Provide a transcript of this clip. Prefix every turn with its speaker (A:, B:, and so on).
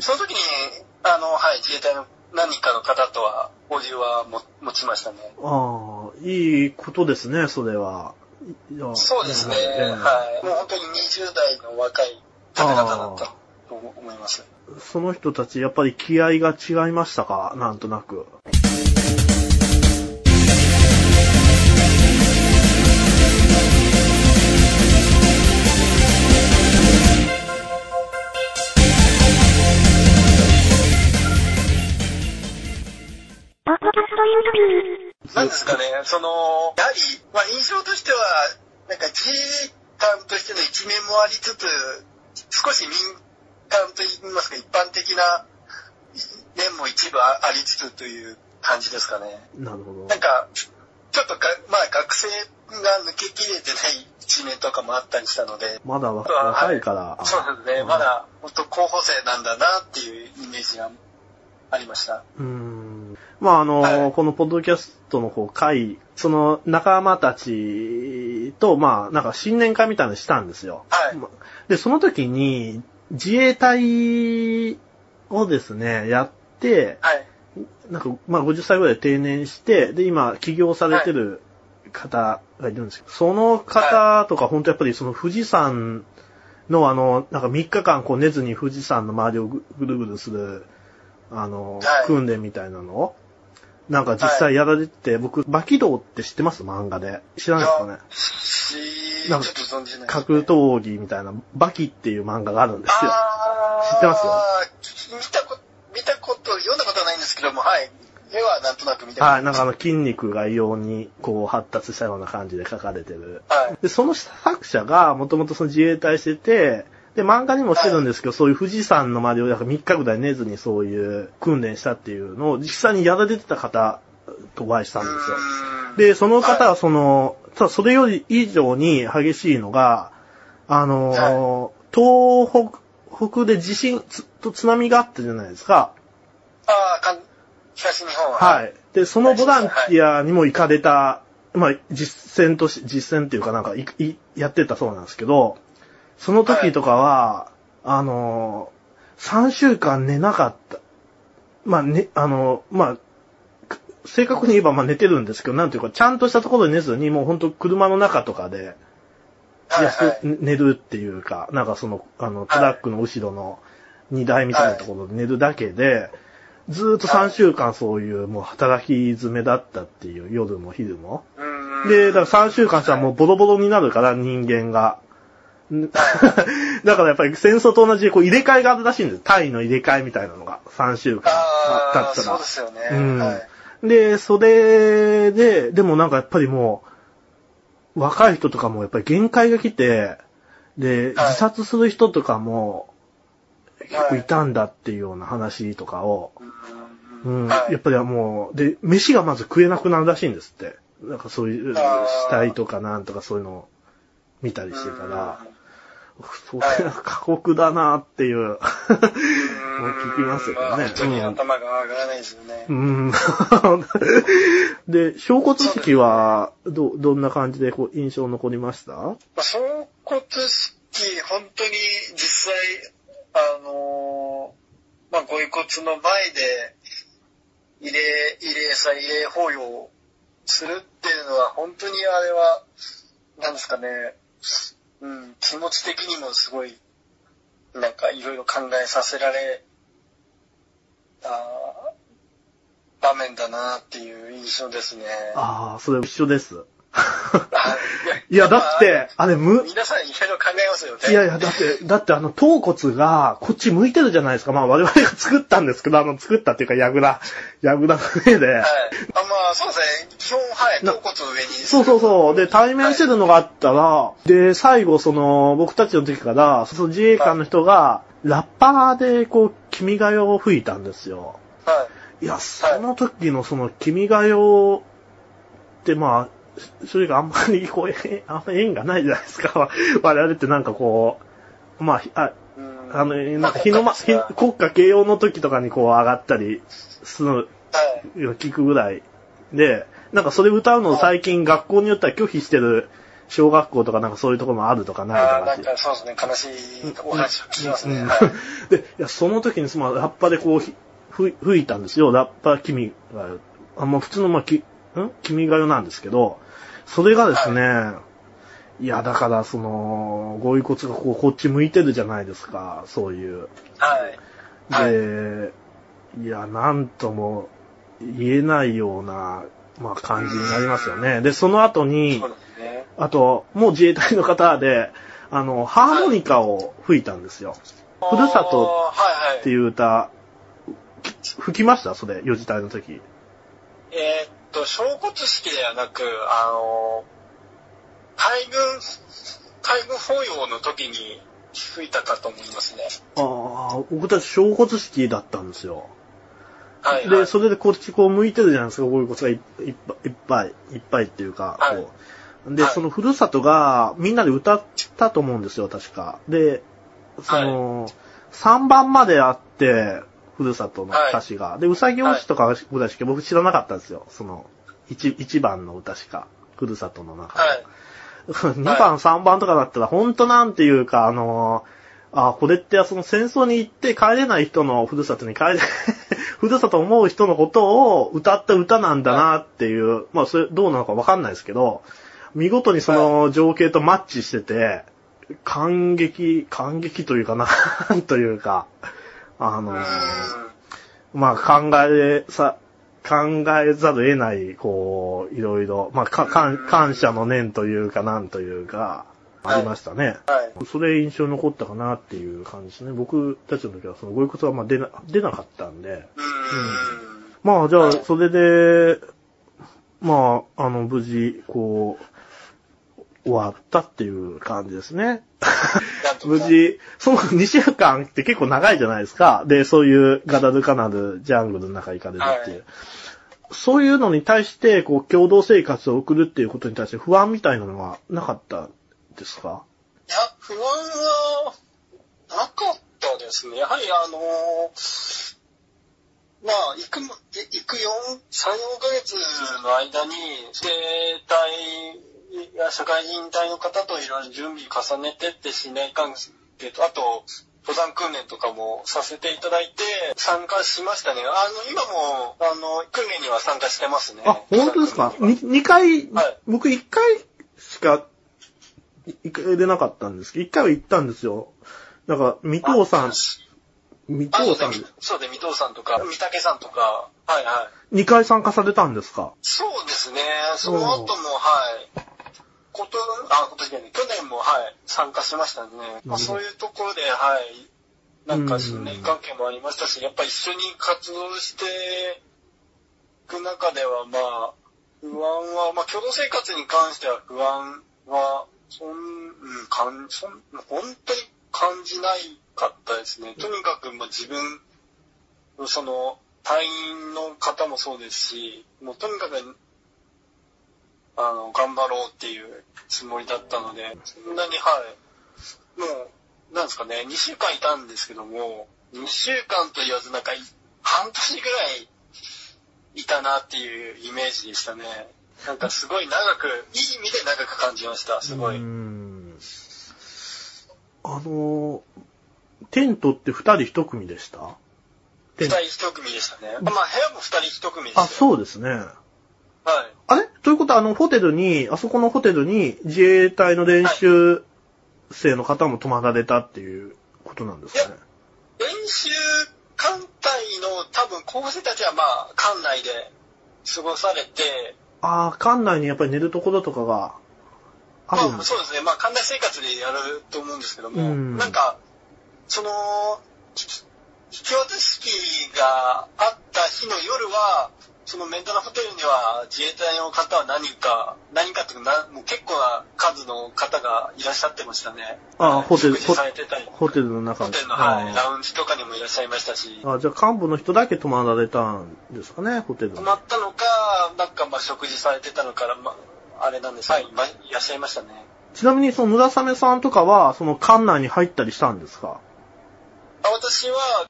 A: その時に、あの、はい、自衛隊の何人かの方とは交流はも持ちましたね。
B: ああ、いいことですね、それは。
A: そうですね。
B: ええ
A: はい。もう本当に20代の若い方々だったと思います。
B: その人たち、やっぱり気合が違いましたか？なんとなく。
A: なんですかね、その、やはり、まあ印象としては、なんか自衛官としての一面もありつつ、少し民間といいますか、一般的な面も一部ありつつという感じですかね。
B: なるほど
A: なん。か、ちょっとが、まあ学生が抜けきれてない一面とかもあったりしたので、
B: まだ若
A: はい
B: から。
A: そうですね、まだ本当候補生なんだなっていうイメージがありました。
B: うーん。まあ、あの、
A: はい
B: このポッドキャストの方、会、その仲間たちと、まあ、なんか新年会みたいなのしたんですよ。
A: はい
B: まで、その時に、自衛隊をですね、やって、
A: はい。
B: なんか、まあ、50歳ぐらいで定年して、で、今、起業されてる方がいるんですけど、その方とか、本当やっぱりその富士山のあの、なんか3日間こう寝ずに富士山の周りをぐぐるぐるする、あの、
A: はい
B: 訓練みたいなのを、なんか実際やられてて、僕、馬起動って知ってます？漫画で。知らないですかね？なんか格闘技みたいな、バキっていう漫画があるんですよ。知ってます
A: 見たこと、見たこと、読んだことはないんですけども、はい。絵はなんとなく見たこと
B: はい、なんかあの筋肉が異様にこう発達したような感じで書かれてる。
A: はい。
B: で、その作者がもともとその自衛隊してて、で、漫画にもしてるんですけど、そういう富士山の周りをなんか3日ぐらい寝ずにそういう訓練したっていうのを実際にやられてた方とお会いしたんですよ。で、その方はその、ただそれより以上に激しいのが、あの、東北、北で地震つと津波があったじゃないですか。
A: ああ、東日本は。
B: はい。で、そのボランティアにも行かれた、まあ、実践とし、実践っていうかなんかい、い、やってたそうなんですけど、その時とかは、あのー、3週間寝なかった。まあ、ね、あのー、まあ、く正確に言えばまあ寝てるんですけど、なんていうか、ちゃんとしたところで寝ずに、もう本当車の中とかで、
A: はい、
B: 安
A: はい。
B: 寝るっていうか、なんかその、あの、トラックの後ろの荷台みたいなところで寝るだけで、ずーっと3週間そういうもう働き詰めだったっていう、夜も昼も。で、だから3週間したらもうボロボロになるから、人間が。ん だからやっぱり戦争と同じでこう入れ替えがあるらしいんです。単位の入れ替えみたいなのが3週間経ったら
A: そうで。すよね。
B: うん
A: はい。
B: で、それで、でもなんかやっぱりもう、若い人とかもやっぱり限界が来て、で、
A: はい
B: 自殺する人とかも結構
A: はい
B: いたんだっていうような話とかを、
A: う
B: うんやっぱりもう、で、飯がまず食えなくなるらしいんですって。なんかそういう死体とかなんとかそういうのを見たりしてから、それは過酷だなっていう、もう聞きますよね。
A: まあ本当に
B: うん
A: 頭が上がらないですよね。
B: うん。で、証骨式は、ど、どんな感じでこう印象残りました？
A: まあ、総骨式、本当に実際、あのーまあ、ご遺骨の前で、慰霊、慰霊祭、慰霊法要をするっていうのは、本当にあれは、なんですかね、うん、気持ち的にもすごい、なんかいろいろ考えさせられた場面だなっていう印象ですね。
B: ああ、それ一緒です。
A: はい
B: いや、だって、あれ、む、
A: 皆さんいろいろ考えますよね。
B: いやいや、だって、だってあの、頭骨が、こっち向いてるじゃないですか。まあ、我々が作ったんですけど、あの、作ったっていうか、やぐら、やぐらの上で。
A: はい。あ、まあ、そうですね。基本、はい。
B: な
A: 頭骨を上に。
B: そうそうそう。で、対面してるのがあったら、で、最後、その、僕たちの時から、その自衛官の人が、ラッパーで、こう、君が代を吹いたんですよ。
A: はい。
B: いや、その時のその、君が代って、まあ、それがあんまり、こう、えあんまり縁がないじゃないですか。我々ってなんかこう、まあ、ひあ
A: うん
B: あの、なんか日のま、ひ国家慶応の時とかにこう上がったりする、
A: はい。
B: 聞くぐらいで、なんかそれ歌うのを最近学校によっては拒否してる小学校とかなんかそういうところもあるとかないと
A: ああ、
B: かっていう。
A: なんかそうですね、悲しいお話を聞きますね。
B: で、いや、その時にそのラッパでこう吹いたんですよ。ラッパ君が、あ、まあ普通のまあ、き、ん？君が代なんですけど、それがですね、い、や、だからその、ご遺骨がこう、こっち向いてるじゃないですか、そういう。
A: はい。はい
B: で、いや、なんとも言えないような、まあ感じになりますよね。で、その後に
A: ね。
B: あと、もう自衛隊の方で、あの、ハーモニカを吹いたんですよ。ふるさと
A: はいはい。
B: っていう歌、吹きました？それ、四時隊の時。
A: えーっと、小骨式ではなく、あの、海軍、海軍法要の時に吹いたかと思いますね。
B: ああ、僕たち小骨式だったんですよ。
A: はい、はい。
B: で、それでこっちこう向いてるじゃないですか、こういうことがいいっぱいいっぱい、いっぱいっていうか、
A: はい
B: こう。で、
A: はい
B: そのふるさとがみんなで歌ったと思うんですよ、確か。で、その、3番まであって、ふるさとの歌詞が。で、うさぎ推しとかぐらいしか僕知らなかったんですよ。その、1, 一番の歌しか。ふるさとの中で。
A: はい。
B: 2番、3番とかだったら、本当なんていうか、あの、あ、これってその戦争に行って帰れない人のふるさとに帰れ、ふるさと思う人のことを歌った歌なんだなっていう、まあそれどうなのかわかんないですけど、見事にその情景とマッチしてて、感激、感激というかな、というか、あの。まあ考えさ、考えざるを得ない、こう、いろいろ、まあか感謝の念というか、なんというか、ありましたね。
A: はい。
B: それ印象に残ったかなっていう感じですね。僕たちの時はそのご遺骨はまあ出な出なかったんで。
A: うーん。
B: まあじゃあ、
A: はい
B: それで、まあ、あの、無事、こう、終わったっていう感じですね。無事、その2週間って結構長いじゃないですか。で、そういうガダルカナル、ジャングルの中行かれるっていう。
A: はい
B: そういうのに対して、こう、共同生活を送るっていうことに対して不安みたいなのはなかったですか？
A: いや、不安はなかったですね。やはりあのまあ、行く行く4、3、4ヶ月の間に、自衛隊や社会人隊の方といろいろ準備重ねてって、信頼関係と、あと、登山訓練とかもさせていただいて、参加しましたね。あの、今も、あの、訓練には参加してますね。
B: あ、本当ですか？
A: 登山訓練には
B: ?2 回、
A: はい
B: 僕1回しか行れなかったんですけど、1回は行ったんですよ。なんか、三藤さん、三藤さん、
A: そうで、三藤さんとか、三竹さんとか、はいはい。
B: 2回参加されたんですか
A: そうですね。その後も、はい。こと、あ、今年じゃない、去年も、はい、参加しましたね。まあ、そういうところで、はい。なんか信頼関係もありましたし、やっぱ一緒に活動していく中では、まあ、不安は、まあ、共同生活に関しては不安は、そん、うん、かん、そん、本当に感じないかったですね。とにかく、まあ、自分、その、隊員の方もそうですし、もうとにかく、あの、頑張ろうっていうつもりだったので、そんなに、はい。もう、なんですかね、2週間いたんですけども、2週間と言わずなんか、半年ぐらいいたなっていうイメージでしたね。なんかすごい長く、いい意味で長く感じました、すごい。
B: うーんあの、テントって二人一組でした？
A: 二人一組でしたね。まあ、部屋も二人一組ですよ。
B: あ、そうですね。
A: はい。
B: あれ？ということは、あの、ホテルに、あそこのホテルに自衛隊の練習生の方も泊まられたっていうことなんですかね？
A: 練習艦隊の多分候補生たちはまあ、艦内で過ごされて、
B: ああ、館内にやっぱり寝るところとかがあるん
A: まあ、そうですね。まあ、艦内生活でやると思うんですけども、
B: うん
A: なんか、その、引き引き渡し式があった日の夜は、そのメンテナホテルには自衛隊の方は何人か、何人かっていうかな、もう結構な数の方がいらっしゃってましたね。
B: あホテル
A: 食事されてたり、
B: ホテルの中に。
A: ホテルの、はい、
B: あ
A: ラウンジとかにもいらっしゃいましたし、
B: あじゃあ幹部の人だけ泊まられたんですかね、ホテルに
A: 泊。まったのか、なんかまあ食事されてたのから、まあ、あれなんですはい、まいらっしゃいましたね。
B: ちなみにその村雨さんとかは、その館内に入ったりしたんですか？
A: あ私は